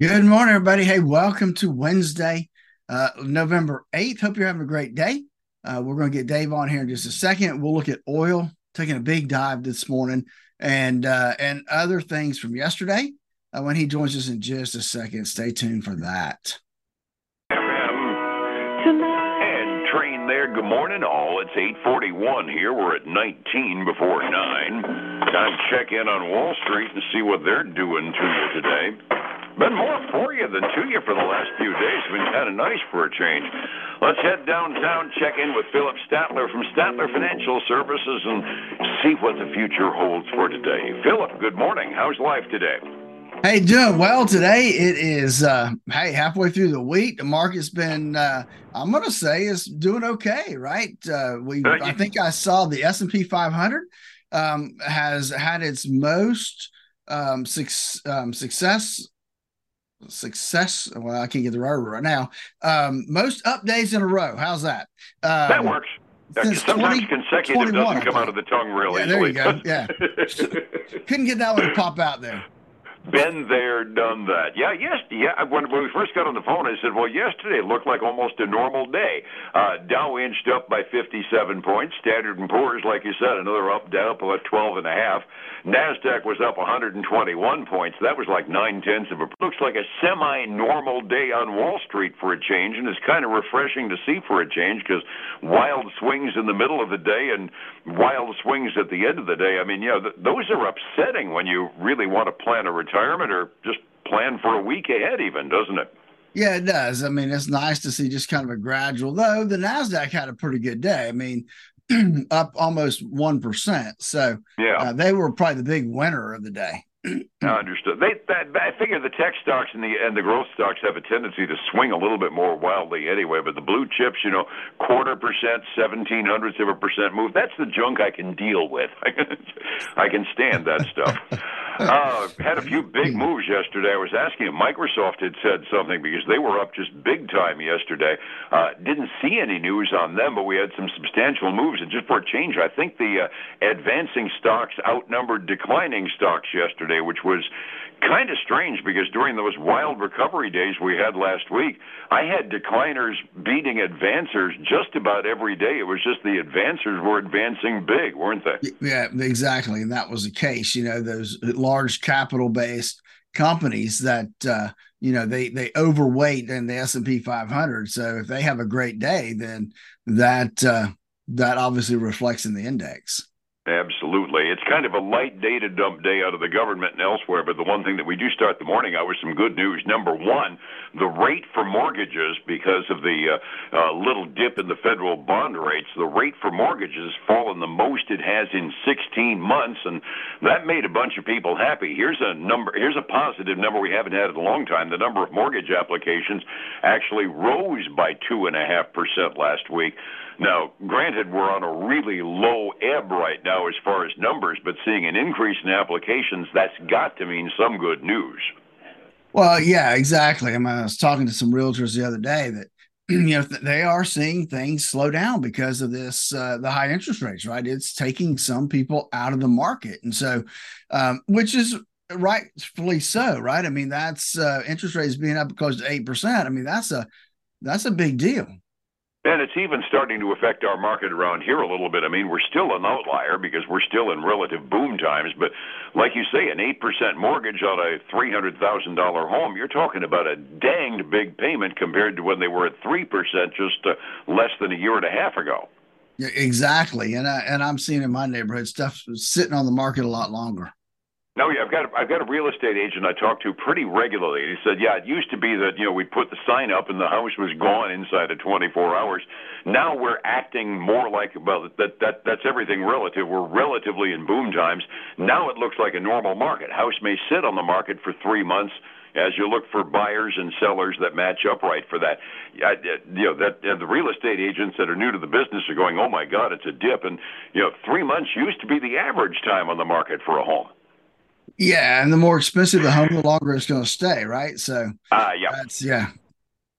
Good morning, everybody. Hey, welcome to Wednesday, uh, November 8th. Hope you're having a great day. Uh, we're going to get Dave on here in just a second. We'll look at oil, taking a big dive this morning, and uh, and other things from yesterday uh, when he joins us in just a second. Stay tuned for that. And train there. Good morning, all. It's 8:41 here. We're at 19 before nine. Time to check in on Wall Street and see what they're doing to you today. Been more for you than to you for the last few days. Been kind of nice for a change. Let's head downtown, check in with Phillip Statler from Statler Financial Services, and see what the future holds for today. Phillip, good morning. How's life today? Hey, doing well today. It is uh hey, halfway through the week. The market's been uh I'm gonna say is doing okay, right? Uh we I think I saw the S and P 500 um has had its most um, suc- um success success. Well i can't get the right word right now. Um most up days in a row. How's that? Um, That works. Sometimes 20 consecutive 21, doesn't come out of the tongue real Yeah, there you go. Yeah. couldn't get that one to pop out there Been there, done that. Yeah, yes, yeah. When, when we first got on the phone, I said, "Well, yesterday looked like almost a normal day. Uh, Dow inched up by 57 points. Standard and Poor's, like you said, another up, down up about 12 and a half. Nasdaq was up 121 points. That was like nine tenths of a. Looks like a semi-normal day on Wall Street for a change, and it's kind of refreshing to see for a change because wild swings in the middle of the day and wild swings at the end of the day. I mean, yeah, th- those are upsetting when you really want to plan a retirement or just plan for a week ahead, even, doesn't it? yeah it does i mean it's nice to see just kind of a gradual though the nasdaq had a pretty good day i mean up almost 1% so Yeah. uh, they were probably the big winner of the day I understood. They, that, I figure the tech stocks and the and the growth stocks have a tendency to swing a little bit more wildly anyway. But the blue chips, you know, quarter percent, seventeen hundredths of a percent move. That's the junk I can deal with. I can stand that stuff. Uh, had a few big moves yesterday. I was asking if Microsoft had said something because they were up just big time yesterday. Uh, didn't see any news on them, but we had some substantial moves. And just for a change, I think the uh, advancing stocks outnumbered declining stocks yesterday, which was kind of strange because during those wild recovery days we had last week, I had decliners beating advancers just about every day. It was just the advancers were advancing big, weren't they? Yeah, exactly. And that was the case. You know, those large capital based companies that uh, you know they they overweight in the S and P 500. So if they have a great day, then that uh, that obviously reflects in the index. Absolutely. Kind of a light data dump day out of the government and elsewhere, but the one thing that we do start the morning out with some good news. Number one, the rate for mortgages, because of the uh, uh, little dip in the federal bond rates, the rate for mortgages has fallen the most it has in 16 months, and that made a bunch of people happy. Here's a number, here's a positive number we haven't had in a long time. The number of mortgage applications actually rose by 2.5% last week. Now, granted, we're on a really low ebb right now as far as numbers, but seeing an increase in applications, that's got to mean some good news. Well, yeah, exactly. I, mean, I was talking to some realtors the other day that you know th- they are seeing things slow down because of this uh, the high interest rates. Right, it's taking some people out of the market, and so um, which is rightfully so. Right, I mean that's uh, interest rates being up close to eight percent. I mean that's a that's a big deal. And it's even starting to affect our market around here a little bit. I mean, we're still an outlier because we're still in relative boom times. But like you say, an 8% mortgage on a $300,000 home, you're talking about a danged big payment compared to when they were at 3% just uh, less than a year and a half ago. Yeah, exactly, and I, and I'm seeing in my neighborhood stuff sitting on the market a lot longer. No, yeah, I've got I've got a real estate agent I talk to pretty regularly. He said, yeah, it used to be that you know we'd put the sign up and the house was gone inside of 24 hours. Now we're acting more like well that that that's everything relative. We're relatively in boom times. Now it looks like a normal market. House may sit on the market for three months as you look for buyers and sellers that match up right for that. I, you know that and the real estate agents that are new to the business are going, oh my God, it's a dip, and you know three months used to be the average time on the market for a home. Yeah, and the more expensive the home, the longer it's going to stay, right? So Ah, yeah. that's yeah.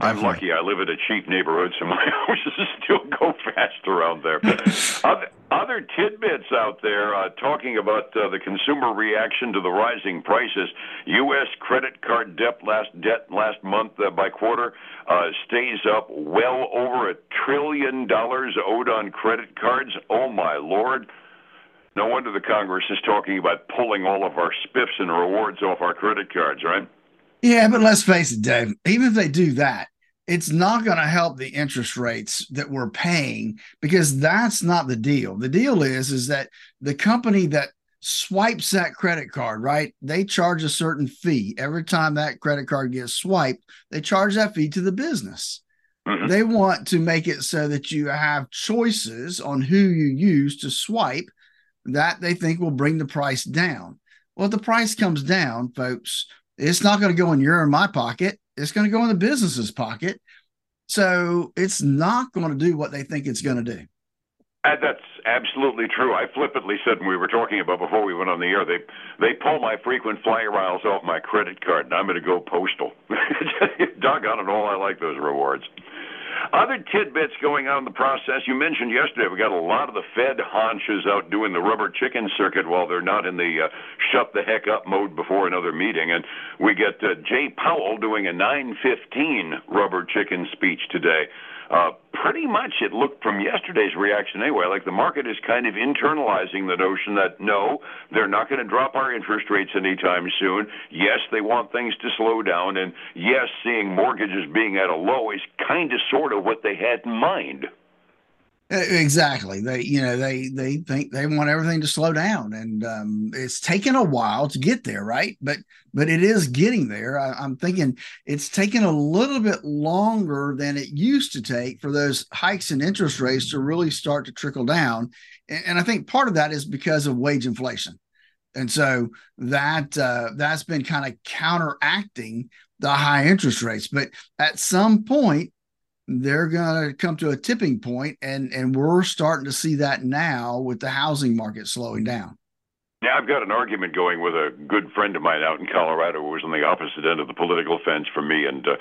I'm lucky I live in a cheap neighborhood, so my houses still go fast around there. other, Other tidbits out there uh, talking about uh, the consumer reaction to the rising prices. U.S. credit card debt last debt last month uh, by quarter uh, stays up well over a trillion dollars owed on credit cards. Oh my lord! No wonder the Congress is talking about pulling all of our spiffs and rewards off our credit cards, right? Yeah, but let's face it, Dave. Even if they do that, it's not going to help the interest rates that we're paying because that's not the deal. The deal is is that the company that swipes that credit card, right? They charge a certain fee every time that credit card gets swiped. They charge that fee to the business. Mm-hmm. They want to make it so that you have choices on who you use to swipe that they think will bring the price down. Well, if the price comes down, folks, it's not going to go in your or my pocket it's going to go in the business's pocket. So it's not going to do what they think it's going to do. Uh, that's absolutely true. I flippantly said when we were talking about before we went on the air, they they pull my frequent flyer miles off my credit card, and I'm going to go postal. Doggone it all, I like those rewards. Other tidbits going on in the process. You mentioned yesterday we got a lot of the Fed haunches out doing the rubber chicken circuit while they're not in the uh, shut the heck up mode before another meeting, and we get uh, Jay Powell doing a 9:15 rubber chicken speech today. Uh, pretty much it looked from yesterday's reaction anyway, like the market is kind of internalizing the notion that no, they're not going to drop our interest rates anytime soon. Yes, they want things to slow down, and yes, seeing mortgages being at a low is kind of sort of what they had in mind. Exactly. They, you know, they they think they want everything to slow down, and um, it's taken a while to get there, right? But but it is getting there. I, I'm thinking it's taken a little bit longer than it used to take for those hikes in interest rates to really start to trickle down, and, and I think part of that is because of wage inflation, and so that uh, that's been kind of counteracting the high interest rates. But at some point, they're going to come to a tipping point and and we're starting to see that now with the housing market slowing down yeah, I've got an argument going with a good friend of mine out in Colorado who was on the opposite end of the political fence from me, and uh,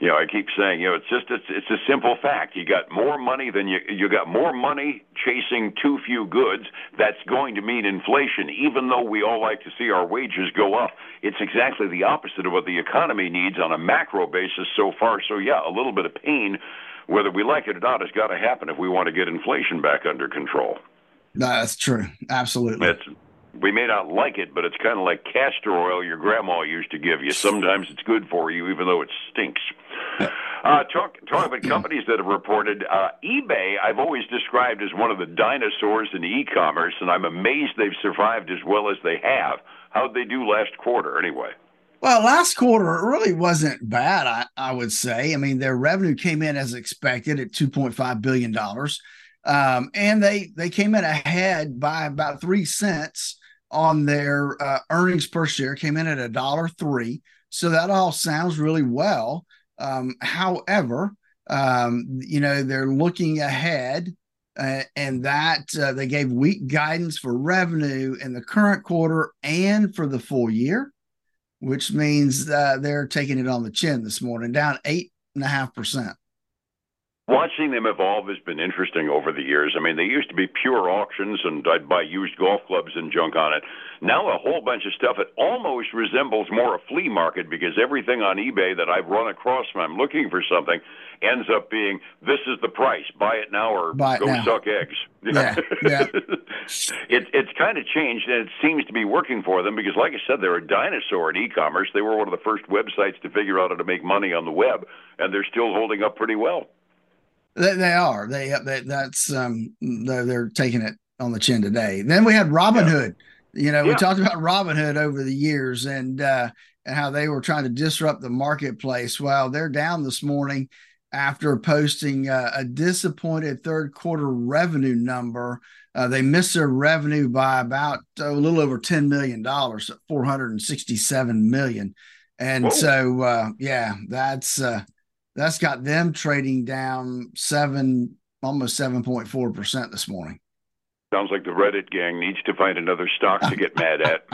you know, I keep saying, you know, it's just it's it's a simple fact. You got more money than you you got more money chasing too few goods. That's going to mean inflation, even though we all like to see our wages go up. It's exactly the opposite of what the economy needs on a macro basis so far. So yeah, a little bit of pain, whether we like it or not, has got to happen if we want to get inflation back under control. That's true. Absolutely. It's we may not like it, but it's kind of like castor oil your grandma used to give you. Sometimes it's good for you, even though it stinks. Uh, talk talk about companies that have reported. Uh, eBay, I've always described as one of the dinosaurs in e-commerce, and I'm amazed they've survived as well as they have. How'd they do last quarter, anyway? Well, last quarter it really wasn't bad. I, I would say. I mean, their revenue came in as expected at 2.5 billion dollars, um, and they they came in ahead by about three cents on their uh, earnings per share came in at a dollar three. So that all sounds really well. Um, however, um, you know, they're looking ahead uh, and that uh, they gave weak guidance for revenue in the current quarter and for the full year, which means uh, they're taking it on the chin this morning, down eight and a half percent watching them evolve has been interesting over the years. I mean, they used to be pure auctions, and I'd buy used golf clubs and junk on it. Now, a whole bunch of stuff. It almost resembles more a flea market because everything on eBay that I've run across when I'm looking for something ends up being this is the price, buy it now or buy go now. suck eggs. Yeah, yeah. it, it's kind of changed, and it seems to be working for them because, like I said, they're a dinosaur in e-commerce. They were one of the first websites to figure out how to make money on the web, and they're still holding up pretty well. They, they are. They, they that's um they're, they're, taking it on the chin today. Then we had Robinhood. Yeah. You know, yeah. we talked about Robinhood over the years and uh and how they were trying to disrupt the marketplace. Well, they're down this morning after posting uh, a disappointed third quarter revenue number. Uh, they missed their revenue by about uh, a little over $10 million, 467 million. And Whoa. so, uh, yeah, that's, uh, that's got them trading down seven, almost 7.4% this morning. Sounds like the Reddit gang needs to find another stock to get mad at.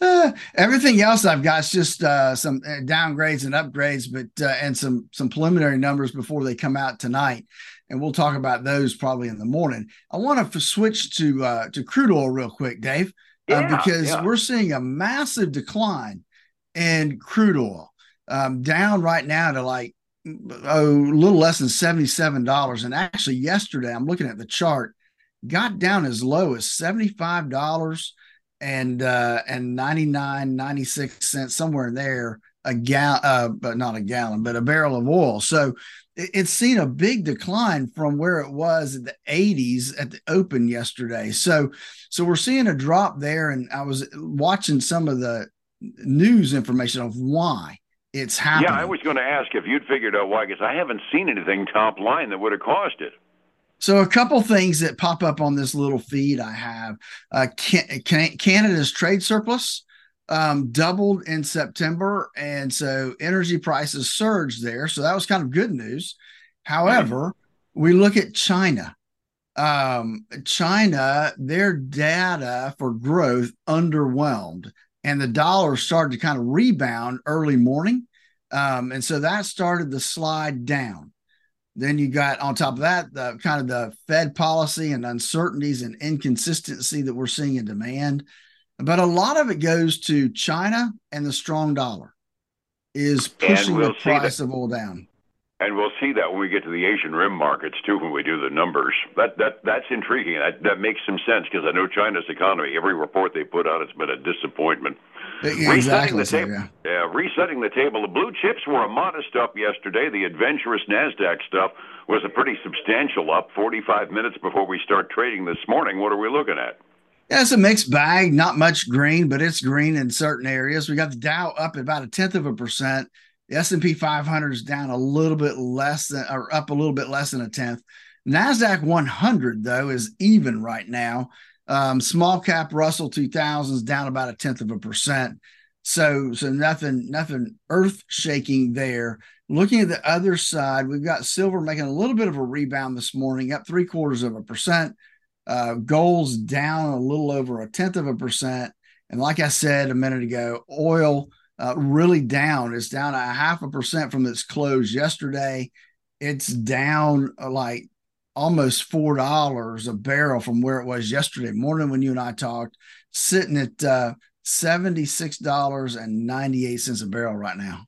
Uh, everything else I've got is just uh, some uh, downgrades and upgrades, but uh, and some some preliminary numbers before they come out tonight, and we'll talk about those probably in the morning. I want to switch to uh, to crude oil real quick, Dave, uh, yeah, because yeah. we're seeing a massive decline in crude oil, um, down right now to like oh, a little less than seventy seven dollars, and actually yesterday I'm looking at the chart, got down as low as seventy five dollars and uh and 99 96 cents somewhere in there a gal uh but not a gallon but a barrel of oil. So it, it's seen a big decline from where it was in the 80s at the open yesterday. So so we're seeing a drop there and i was watching some of the news information of why it's happening yeah i was going to ask if you'd figured out why because i haven't seen anything top line that would have caused it so a couple things that pop up on this little feed I have: uh, can, can, Canada's trade surplus um, doubled in September, and so energy prices surged there. So that was kind of good news. However, we look at China. Um, China, their data for growth underwhelmed, and the dollar started to kind of rebound early morning, um, and so that started the slide down. Then you got on top of that the kind of the Fed policy and uncertainties and inconsistency that we're seeing in demand. But a lot of it goes to China and the strong dollar is pushing we'll the price of oil down. And we'll see that when we get to the Asian rim markets too, when we do the numbers. That that that's intriguing. That that makes some sense because I know China's economy. Every report they put out has been a disappointment. Yeah, resetting the table. Yeah. yeah, resetting the table. The blue chips were a modest up yesterday. The adventurous Nasdaq stuff was a pretty substantial up. Forty-five minutes before we start trading this morning. What are we looking at? Yeah, it's a mixed bag. Not much green, but it's green in certain areas. We got the Dow up about a tenth of a percent. The S&P 500 is down a little bit less than, or up a little bit less than a tenth. Nasdaq 100 though is even right now. Um, small cap Russell 2000 is down about a tenth of a percent. So, so nothing, nothing earth shaking there. Looking at the other side, we've got silver making a little bit of a rebound this morning, up three quarters of a percent. Uh, gold's down a little over a tenth of a percent. And like I said a minute ago, oil uh, really down. It's down a half a percent from its close yesterday. It's down uh, like almost four dollars a barrel from where it was yesterday morning when you and I talked, sitting at uh, seventy six dollars and ninety eight cents a barrel right now.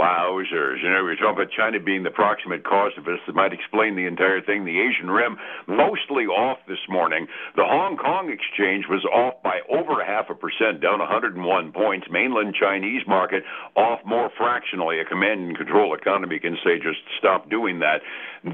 Wowzers. You know, we are talking about China being the proximate cause of this. That might explain the entire thing. The Asian Rim mostly off this morning. The Hong Kong exchange was off by over half a percent, down 101 points. Mainland Chinese market off more fractionally. A command and control economy can say just stop doing that.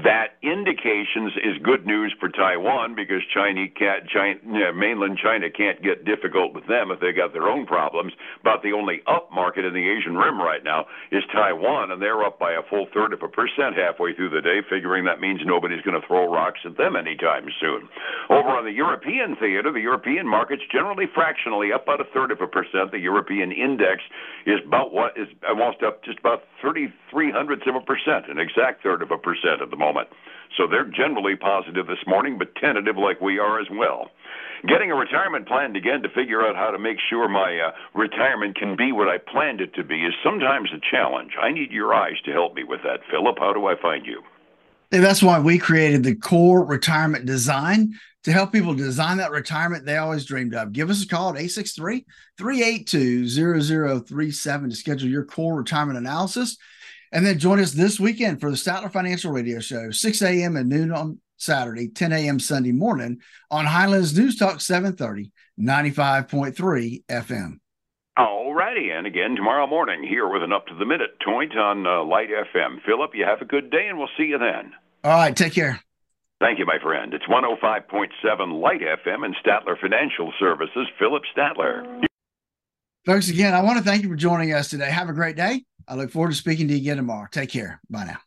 That indications is good news for Taiwan because China can't, China, mainland China can't get difficult with them if they got their own problems. But the only up market in the Asian Rim right now is Taiwan, and they're up by a full third of a percent halfway through the day, figuring that means nobody's going to throw rocks at them anytime soon. Over on the European theater, the European market's generally fractionally up about a third of a percent. The European index is about what is almost up just about 33 hundredths of a percent, an exact third of a percent at the moment. So they're generally positive this morning, but tentative like we are as well getting a retirement plan again to figure out how to make sure my uh, retirement can be what I planned it to be is sometimes a challenge. I need your eyes to help me with that, Phillip. How do I find you? And that's why we created the core retirement design to help people design that retirement they always dreamed of. Give us a call at 863 382 0037 to schedule your core retirement analysis. And then join us this weekend for the Statler Financial Radio Show, 6 a.m. and noon on Saturday, 10 a.m. Sunday morning on Highlands News Talk 730, 95.3 FM. And again, tomorrow morning here with an up to the minute point on uh, Light FM. Phillip, you have a good day and we'll see you then. All right. Take care. Thank you, my friend. It's 105.7 Light FM and Statler Financial Services, Phillip Statler. Folks, again, I want to thank you for joining us today. Have a great day. I look forward to speaking to you again tomorrow. Take care. Bye now.